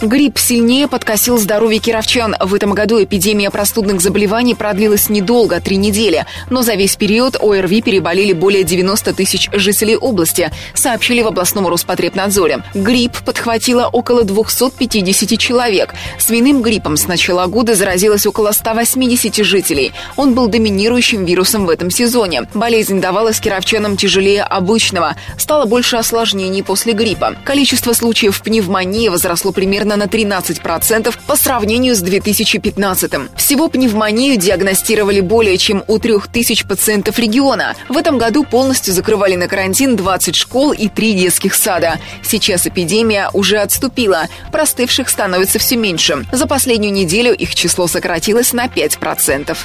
Грипп сильнее подкосил здоровье кировчан. В этом году эпидемия простудных заболеваний продлилась недолго, три недели. Но за весь период ОРВИ переболели более 90 тысяч жителей области, сообщили в областном Роспотребнадзоре. Грипп подхватило около 250 человек. Свиным гриппом с начала года заразилось около 180 жителей. Он был доминирующим вирусом в этом сезоне. Болезнь давалась кировчанам тяжелее обычного. Стало больше осложнений после гриппа. Количество случаев пневмонии возросло примерно примерно на 13% по сравнению с 2015 -м. Всего пневмонию диагностировали более чем у 3000 пациентов региона. В этом году полностью закрывали на карантин 20 школ и 3 детских сада. Сейчас эпидемия уже отступила. Простывших становится все меньше. За последнюю неделю их число сократилось на 5%.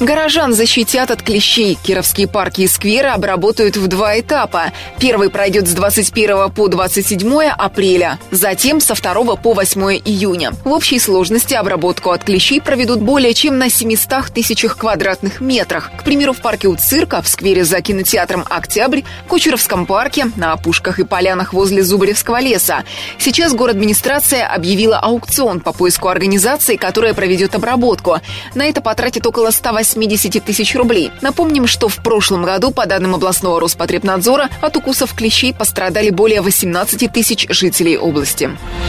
Горожан защитят от клещей. Кировские парки и скверы обработают в два этапа. Первый пройдет с 21 по 27 апреля, затем со 2 по 8 июня. В общей сложности обработку от клещей проведут более чем на 700 тысячах квадратных метрах. К примеру, в парке у цирка, в сквере за кинотеатром «Октябрь», Кучеровском парке, на опушках и полянах возле Зубаревского леса. Сейчас город администрация объявила аукцион по поиску организации, которая проведет обработку. На это потратит около 180 80 тысяч рублей. Напомним, что в прошлом году, по данным областного Роспотребнадзора, от укусов клещей пострадали более 18 тысяч жителей области.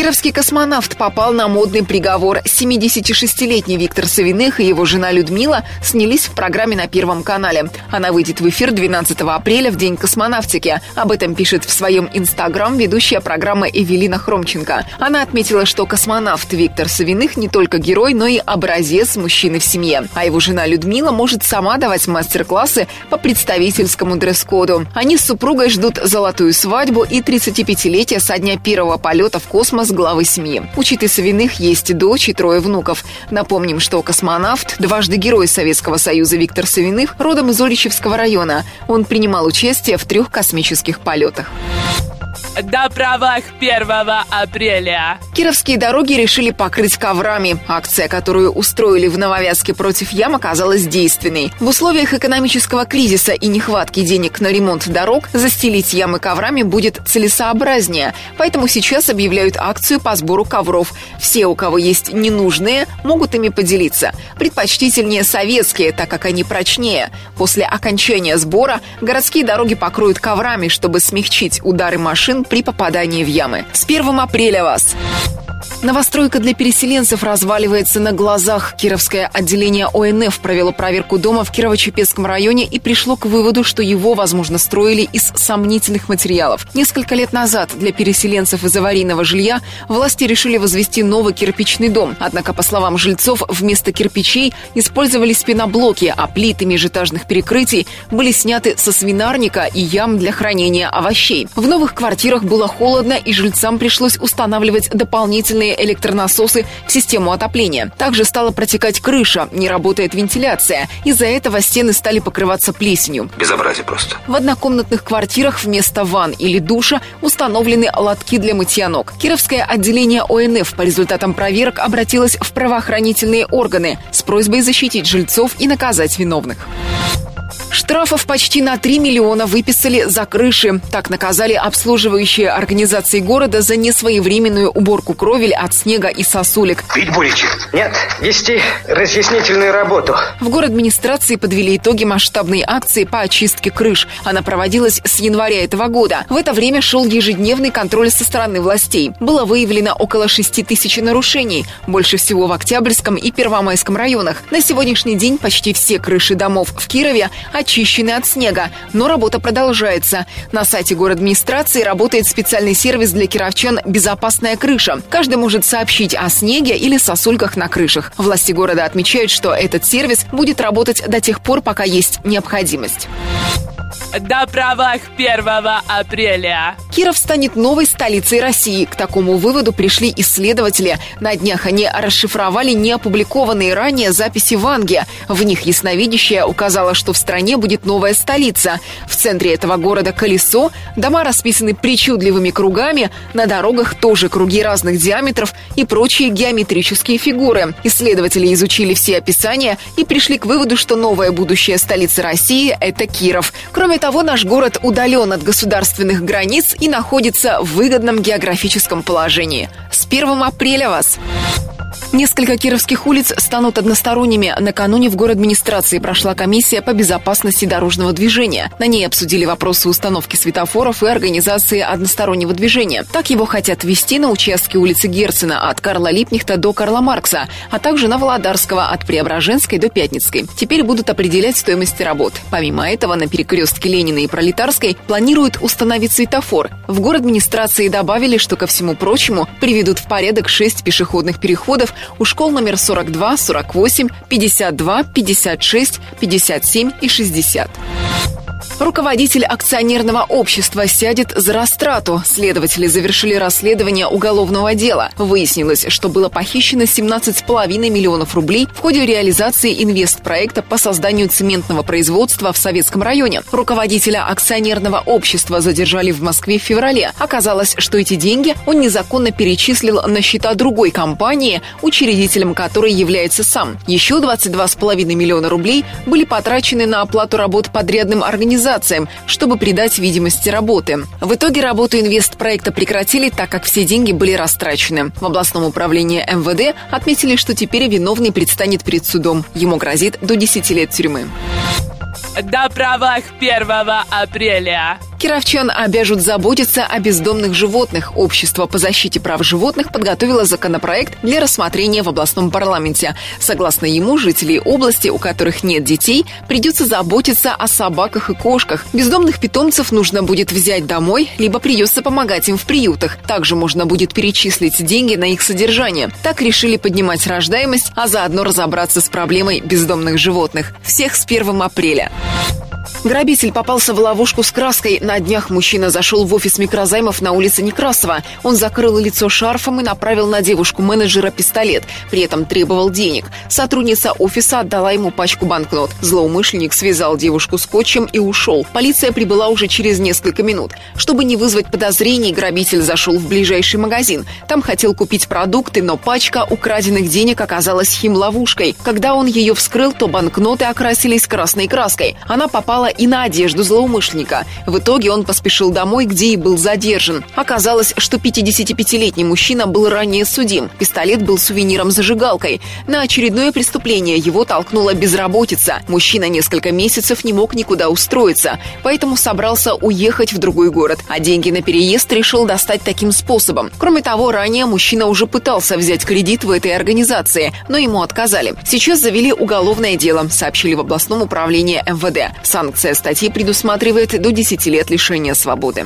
Кировский космонавт попал на модный приговор. 76-летний Виктор Савиных и его жена Людмила снялись в программе на Первом канале. Она выйдет в эфир 12 апреля в День космонавтики. Об этом пишет в своем инстаграм ведущая программы Эвелина Хромченко. Она отметила, что космонавт Виктор Савиных не только герой, но и образец мужчины в семье. А его жена Людмила может сама давать мастер-классы по представительскому дресс-коду. Они с супругой ждут золотую свадьбу и 35-летие со дня первого полета в космос с главы семьи. У Читы Савиных есть дочь и трое внуков. Напомним, что космонавт, дважды герой Советского Союза Виктор Савиных, родом из Оличевского района. Он принимал участие в трех космических полетах до правах 1 апреля. Кировские дороги решили покрыть коврами. Акция, которую устроили в Нововязке против ям, оказалась действенной. В условиях экономического кризиса и нехватки денег на ремонт дорог застелить ямы коврами будет целесообразнее. Поэтому сейчас объявляют акцию по сбору ковров. Все, у кого есть ненужные, могут ими поделиться. Предпочтительнее советские, так как они прочнее. После окончания сбора городские дороги покроют коврами, чтобы смягчить удары машин при попадании в ямы. С 1 апреля вас! Новостройка для переселенцев разваливается на глазах. Кировское отделение ОНФ провело проверку дома в Кирово-Чепецком районе и пришло к выводу, что его, возможно, строили из сомнительных материалов. Несколько лет назад для переселенцев из аварийного жилья власти решили возвести новый кирпичный дом. Однако, по словам жильцов, вместо кирпичей использовались пеноблоки, а плиты межэтажных перекрытий были сняты со свинарника и ям для хранения овощей. В новых квартирах было холодно, и жильцам пришлось устанавливать дополнительные электронасосы в систему отопления. Также стала протекать крыша, не работает вентиляция. Из-за этого стены стали покрываться плесенью. Безобразие просто. В однокомнатных квартирах вместо ванн или душа установлены лотки для мытья ног. Кировское отделение ОНФ по результатам проверок обратилось в правоохранительные органы с просьбой защитить жильцов и наказать виновных. Штрафов почти на 3 миллиона выписали за крыши. Так наказали обслуживающие организации города за несвоевременную уборку кровель от снега и сосулек. Пить будете? Нет, вести разъяснительную работу. В город администрации подвели итоги масштабной акции по очистке крыш. Она проводилась с января этого года. В это время шел ежедневный контроль со стороны властей. Было выявлено около 6 тысяч нарушений. Больше всего в Октябрьском и Первомайском районах. На сегодняшний день почти все крыши домов в Кирове очищены от снега, но работа продолжается. На сайте город администрации работает специальный сервис для кировчан «Безопасная крыша». Каждый может сообщить о снеге или сосульках на крышах. Власти города отмечают, что этот сервис будет работать до тех пор, пока есть необходимость. На правах 1 апреля. Киров станет новой столицей России. К такому выводу пришли исследователи. На днях они расшифровали неопубликованные ранее записи Ванги. В них ясновидящая указала, что в стране будет новая столица. В центре этого города колесо, дома расписаны причудливыми кругами, на дорогах тоже круги разных диаметров и прочие геометрические фигуры. Исследователи изучили все описания и пришли к выводу, что новая будущая столица России – это Киров. Кроме того, наш город удален от государственных границ и находится в выгодном географическом положении. С 1 апреля вас! Несколько кировских улиц станут односторонними. Накануне в город администрации прошла комиссия по безопасности дорожного движения. На ней обсудили вопросы установки светофоров и организации одностороннего движения. Так его хотят ввести на участке улицы Герцена от Карла Липнихта до Карла Маркса, а также на Володарского от Преображенской до Пятницкой. Теперь будут определять стоимости работ. Помимо этого, на перекрестке Ленина и Пролетарской планируют установить светофор. В город администрации добавили, что ко всему прочему приведут в порядок шесть пешеходных переходов у школ номер 42, 48, 52, 56, 57 и 60. Руководитель акционерного общества сядет за растрату. Следователи завершили расследование уголовного дела. Выяснилось, что было похищено 17,5 миллионов рублей в ходе реализации инвестпроекта по созданию цементного производства в Советском районе. Руководителя акционерного общества задержали в Москве в феврале. Оказалось, что эти деньги он незаконно перечислил на счета другой компании, учредителем которой является сам. Еще 22,5 миллиона рублей были потрачены на оплату работ подрядным организациям организациям, чтобы придать видимости работы. В итоге работу инвестпроекта прекратили, так как все деньги были растрачены. В областном управлении МВД отметили, что теперь виновный предстанет перед судом. Ему грозит до 10 лет тюрьмы. На правах 1 апреля. Кировчан обяжут заботиться о бездомных животных. Общество по защите прав животных подготовило законопроект для рассмотрения в областном парламенте. Согласно ему, жителей области, у которых нет детей, придется заботиться о собаках и кошках. Бездомных питомцев нужно будет взять домой, либо придется помогать им в приютах. Также можно будет перечислить деньги на их содержание. Так решили поднимать рождаемость, а заодно разобраться с проблемой бездомных животных. Всех с 1 апреля. Грабитель попался в ловушку с краской. На днях мужчина зашел в офис микрозаймов на улице Некрасова. Он закрыл лицо шарфом и направил на девушку-менеджера пистолет. При этом требовал денег. Сотрудница офиса отдала ему пачку банкнот. Злоумышленник связал девушку скотчем и ушел. Полиция прибыла уже через несколько минут. Чтобы не вызвать подозрений, грабитель зашел в ближайший магазин. Там хотел купить продукты, но пачка украденных денег оказалась химловушкой. Когда он ее вскрыл, то банкноты окрасились красной краской. Она попала и на одежду злоумышленника. В итоге он поспешил домой, где и был задержан. Оказалось, что 55-летний мужчина был ранее судим. Пистолет был сувениром-зажигалкой. На очередное преступление его толкнула безработица. Мужчина несколько месяцев не мог никуда устроиться, поэтому собрался уехать в другой город, а деньги на переезд решил достать таким способом. Кроме того, ранее мужчина уже пытался взять кредит в этой организации, но ему отказали. Сейчас завели уголовное дело, сообщили в областном управлении МВД. Санкт Санкция статьи предусматривает до 10 лет лишения свободы.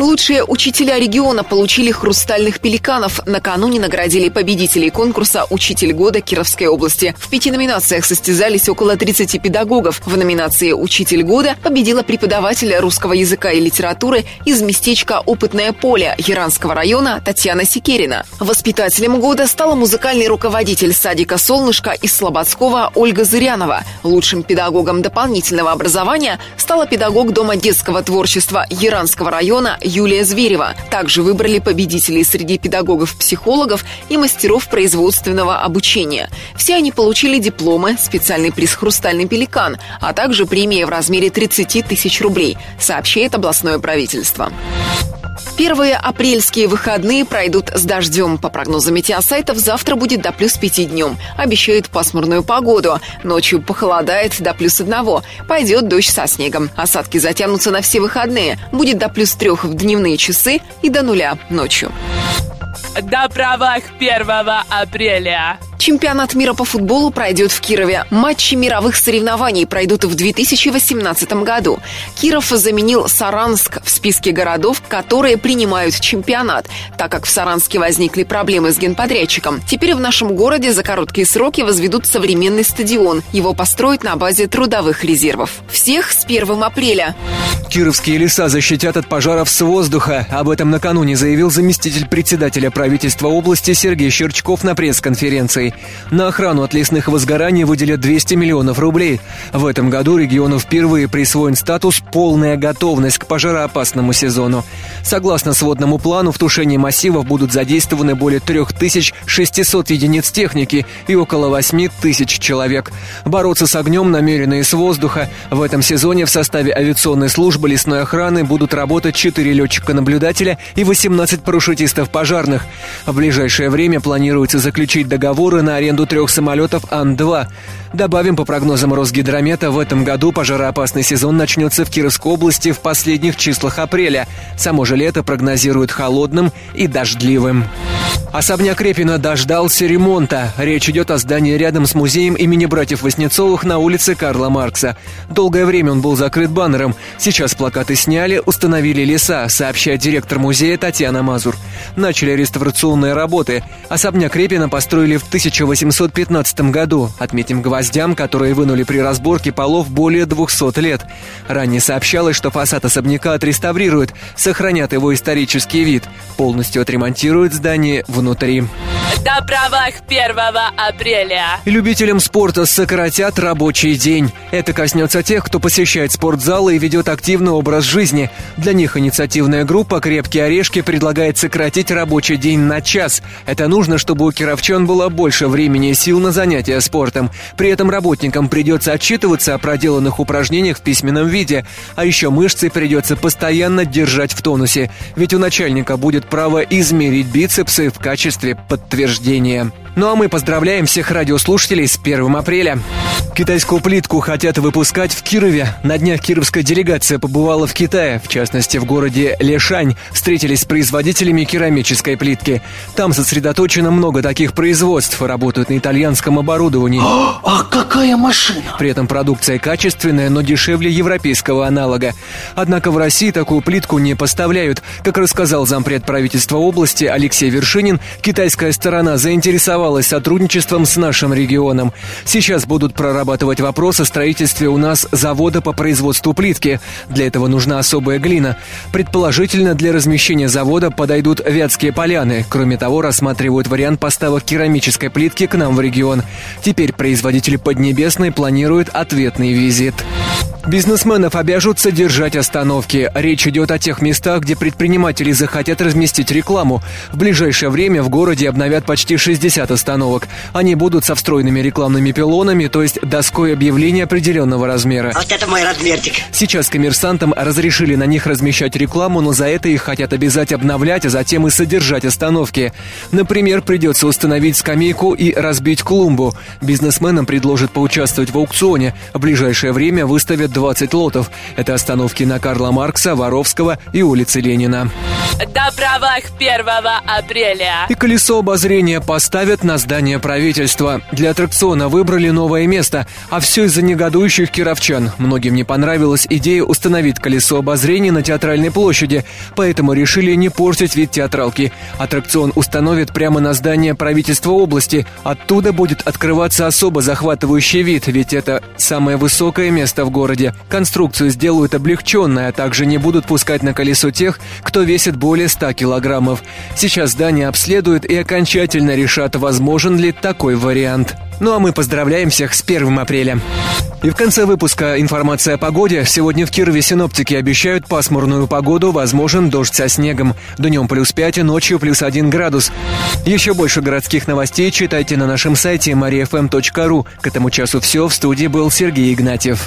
Лучшие учителя региона получили хрустальных пеликанов. Накануне наградили победителей конкурса «Учитель года» Кировской области. В пяти номинациях состязались около 30 педагогов. В номинации «Учитель года» победила преподаватель русского языка и литературы из местечка «Опытное поле» Яранского района Татьяна Секерина. Воспитателем года стала музыкальный руководитель садика «Солнышко» из Слободского Ольга Зырянова. Лучшим педагогом дополнительного образования стала педагог Дома детского творчества Яранского района Юлия Зверева. Также выбрали победителей среди педагогов-психологов и мастеров производственного обучения. Все они получили дипломы, специальный приз «Хрустальный пеликан», а также премия в размере 30 тысяч рублей, сообщает областное правительство. Первые апрельские выходные пройдут с дождем. По прогнозам метеосайтов, завтра будет до плюс 5 днем. Обещают пасмурную погоду. Ночью похолодает до плюс 1. Пойдет дождь со снегом. Осадки затянутся на все выходные. Будет до плюс 3 в дневные часы и до нуля ночью. На правах 1 апреля. Чемпионат мира по футболу пройдет в Кирове. Матчи мировых соревнований пройдут в 2018 году. Киров заменил Саранск в списке городов, которые принимают чемпионат, так как в Саранске возникли проблемы с генподрядчиком. Теперь в нашем городе за короткие сроки возведут современный стадион. Его построят на базе трудовых резервов. Всех с 1 апреля. Кировские леса защитят от пожаров с воздуха. Об этом накануне заявил заместитель председателя правительства области Сергей Щерчков на пресс-конференции. На охрану от лесных возгораний выделят 200 миллионов рублей. В этом году региону впервые присвоен статус «полная готовность» к пожароопасному сезону. Согласно сводному плану, в тушении массивов будут задействованы более 3600 единиц техники и около 8 тысяч человек. Бороться с огнем намеренно и с воздуха. В этом сезоне в составе авиационной службы лесной охраны будут работать 4 летчика-наблюдателя и 18 парашютистов пожарных. В ближайшее время планируется заключить договоры на аренду трех самолетов Ан-2. Добавим, по прогнозам Росгидромета, в этом году пожароопасный сезон начнется в Кировской области в последних числах апреля. Само же лето прогнозируют холодным и дождливым. Особняк Репина дождался ремонта. Речь идет о здании рядом с музеем имени братьев Воснецовых на улице Карла Маркса. Долгое время он был закрыт баннером. Сейчас плакаты сняли, установили леса, сообщает директор музея Татьяна Мазур. Начали реставрационные работы. Особняк Репина построили в 1815 году. Отметим гвоздям, которые вынули при разборке полов более 200 лет. Ранее сообщалось, что фасад особняка отреставрируют, сохранят его исторический вид, полностью отремонтируют здание внутри. До правах 1 апреля. Любителям спорта сократят рабочий день. Это коснется тех, кто посещает спортзалы и ведет активный образ жизни. Для них инициативная группа «Крепкие орешки» предлагает сократить рабочий день на час. Это нужно, чтобы у кировчан было больше времени и сил на занятия спортом. При этом работникам придется отчитываться о проделанных упражнениях в письменном виде. А еще мышцы придется постоянно держать в тонусе. Ведь у начальника будет право измерить бицепсы в качестве подтверждения подтверждение. Ну а мы поздравляем всех радиослушателей с 1 апреля. Китайскую плитку хотят выпускать в Кирове. На днях кировская делегация побывала в Китае, в частности в городе Лешань. Встретились с производителями керамической плитки. Там сосредоточено много таких производств, работают на итальянском оборудовании. А какая машина? При этом продукция качественная, но дешевле европейского аналога. Однако в России такую плитку не поставляют. Как рассказал зампред правительства области Алексей Вершинин, китайская сторона заинтересовалась сотрудничеством с нашим регионом. Сейчас будут прорабатывать вопрос о строительстве у нас завода по производству плитки. Для этого нужна особая глина. Предположительно, для размещения завода подойдут Вятские поляны. Кроме того, рассматривают вариант поставок керамической плитки к нам в регион. Теперь производители Поднебесной планируют ответный визит. Бизнесменов обяжут содержать остановки. Речь идет о тех местах, где предприниматели захотят разместить рекламу. В ближайшее время в городе обновят почти 60 остановок. Они будут со встроенными рекламными пилонами, то есть доской объявления определенного размера. Вот это мой размерчик. Сейчас коммерсантам разрешили на них размещать рекламу, но за это их хотят обязать обновлять, а затем и содержать остановки. Например, придется установить скамейку и разбить клумбу. Бизнесменам предложат поучаствовать в аукционе. В ближайшее время выставят 20 лотов. Это остановки на Карла Маркса, Воровского и улице Ленина. До правах 1 апреля. И колесо обозрения поставят на здание правительства. Для аттракциона выбрали новое место, а все из-за негодующих кировчан. Многим не понравилась идея установить колесо обозрения на театральной площади, поэтому решили не портить вид театралки. Аттракцион установят прямо на здание правительства области. Оттуда будет открываться особо захватывающий вид, ведь это самое высокое место в городе. Конструкцию сделают облегченной, а также не будут пускать на колесо тех, кто весит более 100 килограммов. Сейчас здание обследуют и окончательно решат, возможен ли такой вариант. Ну а мы поздравляем всех с 1 апреля. И в конце выпуска информация о погоде. Сегодня в Кирове синоптики обещают пасмурную погоду, возможен дождь со снегом. Днем плюс 5, ночью плюс 1 градус. Еще больше городских новостей читайте на нашем сайте mariafm.ru. К этому часу все. В студии был Сергей Игнатьев.